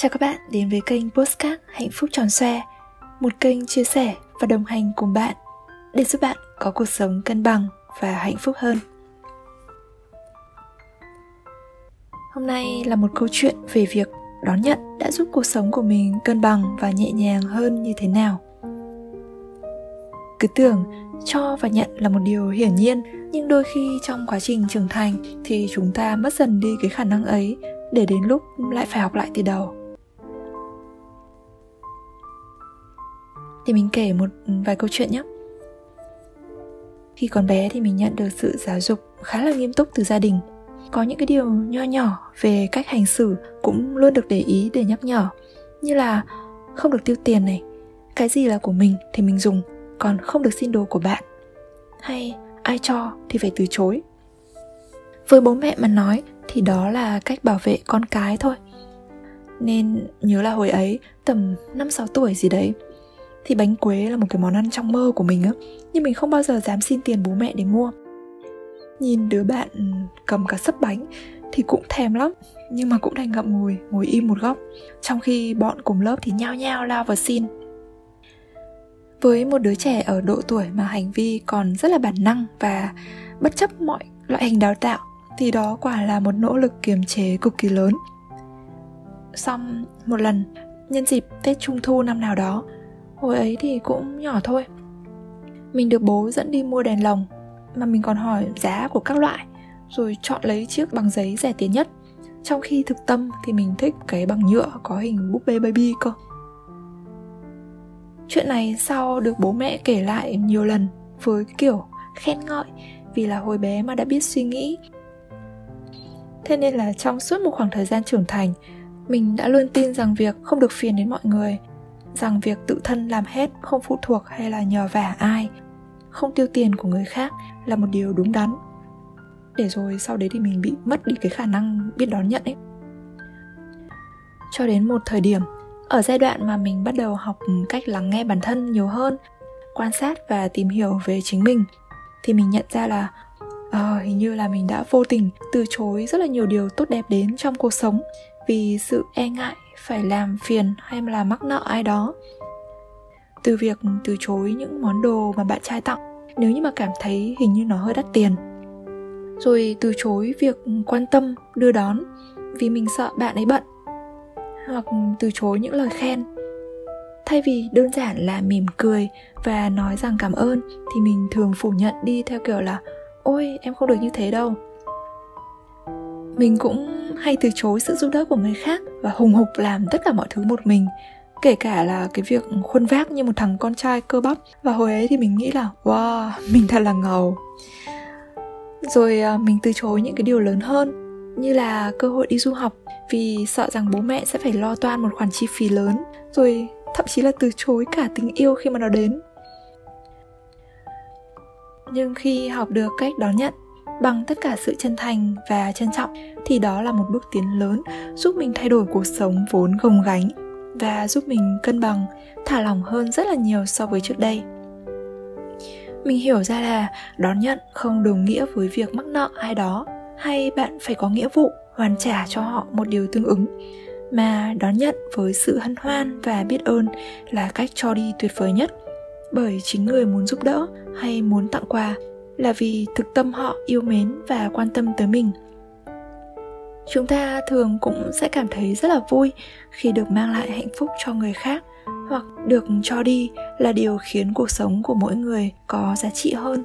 Chào các bạn đến với kênh Postcard Hạnh phúc tròn xoe, Một kênh chia sẻ và đồng hành cùng bạn Để giúp bạn có cuộc sống cân bằng và hạnh phúc hơn. Hôm nay là một câu chuyện về việc đón nhận đã giúp cuộc sống của mình cân bằng và nhẹ nhàng hơn như thế nào. Cứ tưởng cho và nhận là một điều hiển nhiên, nhưng đôi khi trong quá trình trưởng thành thì chúng ta mất dần đi cái khả năng ấy để đến lúc lại phải học lại từ đầu. Thì mình kể một vài câu chuyện nhé. Khi còn bé thì mình nhận được sự giáo dục khá là nghiêm túc từ gia đình. Có những cái điều nho nhỏ về cách hành xử cũng luôn được để ý, để nhắc nhở. Như là không được tiêu tiền này, cái gì là của mình thì mình dùng, còn không được xin đồ của bạn. Hay ai cho thì phải từ chối. Với bố mẹ mà nói thì đó là cách bảo vệ con cái thôi. Nên nhớ là hồi ấy tầm 5-6 tuổi gì đấy thì bánh quế là một cái món ăn trong mơ của mình á, nhưng mình không bao giờ dám xin tiền bố mẹ để mua. Nhìn đứa bạn ừ, cầm cả sấp bánh thì cũng thèm lắm, nhưng mà cũng đành ngậm ngùi, ngồi im một góc. Trong khi bọn cùng lớp thì nhao nhao lao vào xin. Với một đứa trẻ ở độ tuổi mà hành vi còn rất là bản năng và bất chấp mọi loại hình đào tạo, thì đó quả là một nỗ lực kiềm chế cực kỳ lớn. Xong, một lần, nhân dịp tết trung thu năm nào đó hồi ấy thì cũng nhỏ thôi. Mình được bố dẫn đi mua đèn lồng, mà mình còn hỏi giá của các loại, rồi chọn lấy chiếc bằng giấy rẻ tiền nhất. Trong khi thực tâm thì mình thích cái bằng nhựa có hình búp bê baby cơ. Chuyện này sau được bố mẹ kể lại nhiều lần với kiểu khen ngợi vì là hồi bé mà đã biết suy nghĩ. Thế nên là trong suốt một khoảng thời gian trưởng thành, mình đã luôn tin rằng việc không được phiền đến mọi người rằng việc tự thân làm hết không phụ thuộc hay là nhờ vả ai không tiêu tiền của người khác là một điều đúng đắn. Để rồi sau đấy thì mình bị mất đi cái khả năng biết đón nhận ấy. Cho đến một thời điểm ở giai đoạn mà mình bắt đầu học cách lắng nghe bản thân nhiều hơn quan sát và tìm hiểu về chính mình thì mình nhận ra là uh, hình như là mình đã vô tình từ chối rất là nhiều điều tốt đẹp đến trong cuộc sống vì sự e ngại phải làm phiền hay là mắc nợ ai đó. Từ việc từ chối những món đồ mà bạn trai tặng, nếu như mà cảm thấy hình như nó hơi đắt tiền. Rồi từ chối việc quan tâm, đưa đón, vì mình sợ bạn ấy bận. Hoặc từ chối những lời khen. Thay vì đơn giản là mỉm cười và nói rằng cảm ơn, thì mình thường phủ nhận đi theo kiểu là, ôi, em không được như thế đâu. Mình cũng hay từ chối sự giúp đỡ của người khác và hùng hục làm tất cả mọi thứ một mình. Kể cả là cái việc khuôn vác như một thằng con trai cơ bắp. Và hồi ấy thì mình nghĩ là, wow, mình thật là ngầu. Rồi à, mình từ chối những cái điều lớn hơn, như là cơ hội đi du học, vì sợ rằng bố mẹ sẽ phải lo toan một khoản chi phí lớn. Rồi, thậm chí là từ chối cả tình yêu khi mà nó đến. Nhưng khi học được cách đón nhận bằng tất cả sự chân thành và trân trọng, thì đó là một bước tiến lớn giúp mình thay đổi cuộc sống vốn gồng gánh và giúp mình cân bằng, thả lỏng hơn rất là nhiều so với trước đây. Mình hiểu ra là đón nhận không đồng nghĩa với việc mắc nợ ai đó, hay bạn phải có nghĩa vụ hoàn trả cho họ một điều tương ứng, mà đón nhận với sự hân hoan và biết ơn là cách cho đi tuyệt vời nhất. Bởi chính người muốn giúp đỡ hay muốn tặng quà là vì thực tâm họ yêu mến và quan tâm tới mình. Chúng ta thường cũng sẽ cảm thấy rất là vui khi được mang lại hạnh phúc cho người khác hoặc được cho đi là điều khiến cuộc sống của mỗi người có giá trị hơn.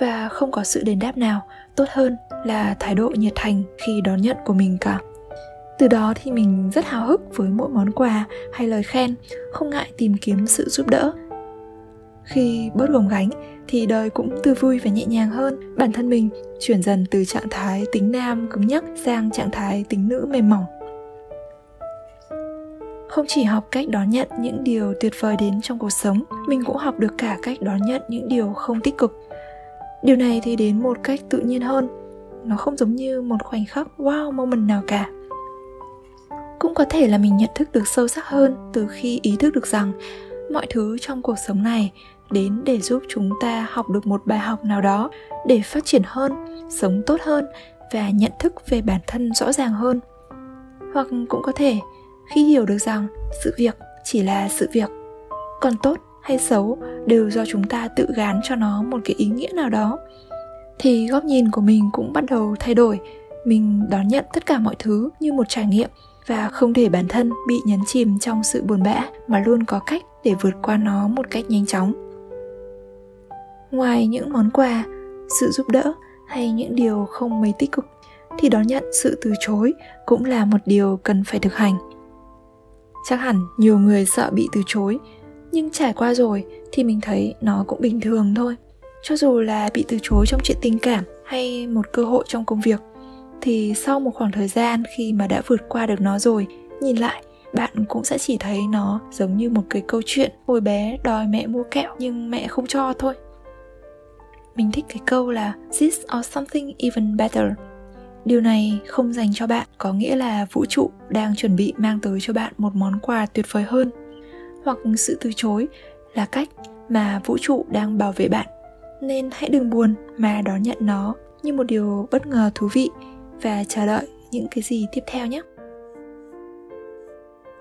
Và không có sự đền đáp nào tốt hơn là thái độ nhiệt thành khi đón nhận của mình cả. Từ đó thì mình rất hào hức với mỗi món quà hay lời khen, không ngại tìm kiếm sự giúp đỡ khi bớt gồng gánh thì đời cũng tươi vui và nhẹ nhàng hơn. Bản thân mình chuyển dần từ trạng thái tính nam cứng nhắc sang trạng thái tính nữ mềm mỏng. Không chỉ học cách đón nhận những điều tuyệt vời đến trong cuộc sống, mình cũng học được cả cách đón nhận những điều không tích cực. Điều này thì đến một cách tự nhiên hơn. Nó không giống như một khoảnh khắc wow moment nào cả. Cũng có thể là mình nhận thức được sâu sắc hơn từ khi ý thức được rằng mọi thứ trong cuộc sống này đến để giúp chúng ta học được một bài học nào đó để phát triển hơn, sống tốt hơn và nhận thức về bản thân rõ ràng hơn. Hoặc cũng có thể, khi hiểu được rằng sự việc chỉ là sự việc, còn tốt hay xấu đều do chúng ta tự gán cho nó một cái ý nghĩa nào đó, thì góc nhìn của mình cũng bắt đầu thay đổi. Mình đón nhận tất cả mọi thứ như một trải nghiệm và không để bản thân bị nhấn chìm trong sự buồn bã mà luôn có cách để vượt qua nó một cách nhanh chóng. Ngoài những món quà, sự giúp đỡ hay những điều không mấy tích cực thì đón nhận sự từ chối cũng là một điều cần phải thực hành. Chắc hẳn nhiều người sợ bị từ chối, nhưng trải qua rồi thì mình thấy nó cũng bình thường thôi. Cho dù là bị từ chối trong chuyện tình cảm hay một cơ hội trong công việc, thì sau một khoảng thời gian khi mà đã vượt qua được nó rồi, nhìn lại bạn cũng sẽ chỉ thấy nó giống như một cái câu chuyện hồi bé đòi mẹ mua kẹo nhưng mẹ không cho thôi. Mình thích cái câu là, this or something even better. Điều này không dành cho bạn, có nghĩa là vũ trụ đang chuẩn bị mang tới cho bạn một món quà tuyệt vời hơn. Hoặc sự từ chối là cách mà vũ trụ đang bảo vệ bạn. Nên hãy đừng buồn mà đón nhận nó như một điều bất ngờ thú vị và chờ đợi những cái gì tiếp theo nhé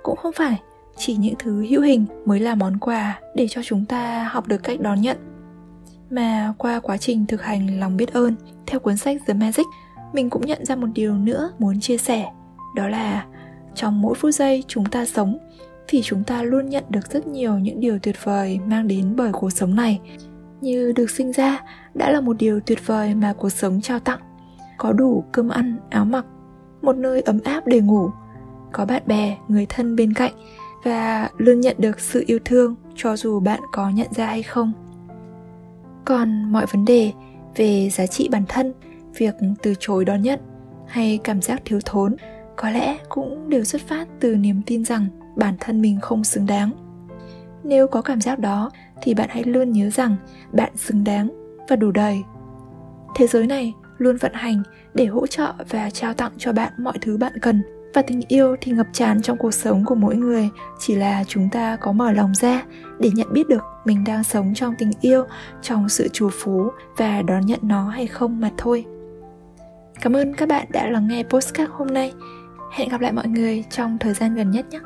cũng không phải, chỉ những thứ hữu hình mới là món quà để cho chúng ta học được cách đón nhận. Mà qua quá trình thực hành lòng biết ơn, theo cuốn sách The Magic, mình cũng nhận ra một điều nữa muốn chia sẻ. Đó là, trong mỗi phút giây chúng ta sống, thì chúng ta luôn nhận được rất nhiều những điều tuyệt vời mang đến bởi cuộc sống này. Như được sinh ra đã là một điều tuyệt vời mà cuộc sống trao tặng. Có đủ cơm ăn, áo mặc, một nơi ấm áp để ngủ có bạn bè, người thân bên cạnh và luôn nhận được sự yêu thương cho dù bạn có nhận ra hay không. Còn mọi vấn đề về giá trị bản thân, việc từ chối đón nhận hay cảm giác thiếu thốn có lẽ cũng đều xuất phát từ niềm tin rằng bản thân mình không xứng đáng. Nếu có cảm giác đó thì bạn hãy luôn nhớ rằng bạn xứng đáng và đủ đầy. Thế giới này luôn vận hành để hỗ trợ và trao tặng cho bạn mọi thứ bạn cần và tình yêu, thì ngập tràn trong cuộc sống của mỗi người. Chỉ là chúng ta có mở lòng ra để nhận biết được mình đang sống trong tình yêu, trong sự trù phú và đón nhận nó hay không mà thôi. Cảm ơn các bạn đã lắng nghe postcard hôm nay. Hẹn gặp lại mọi người trong thời gian gần nhất nhé.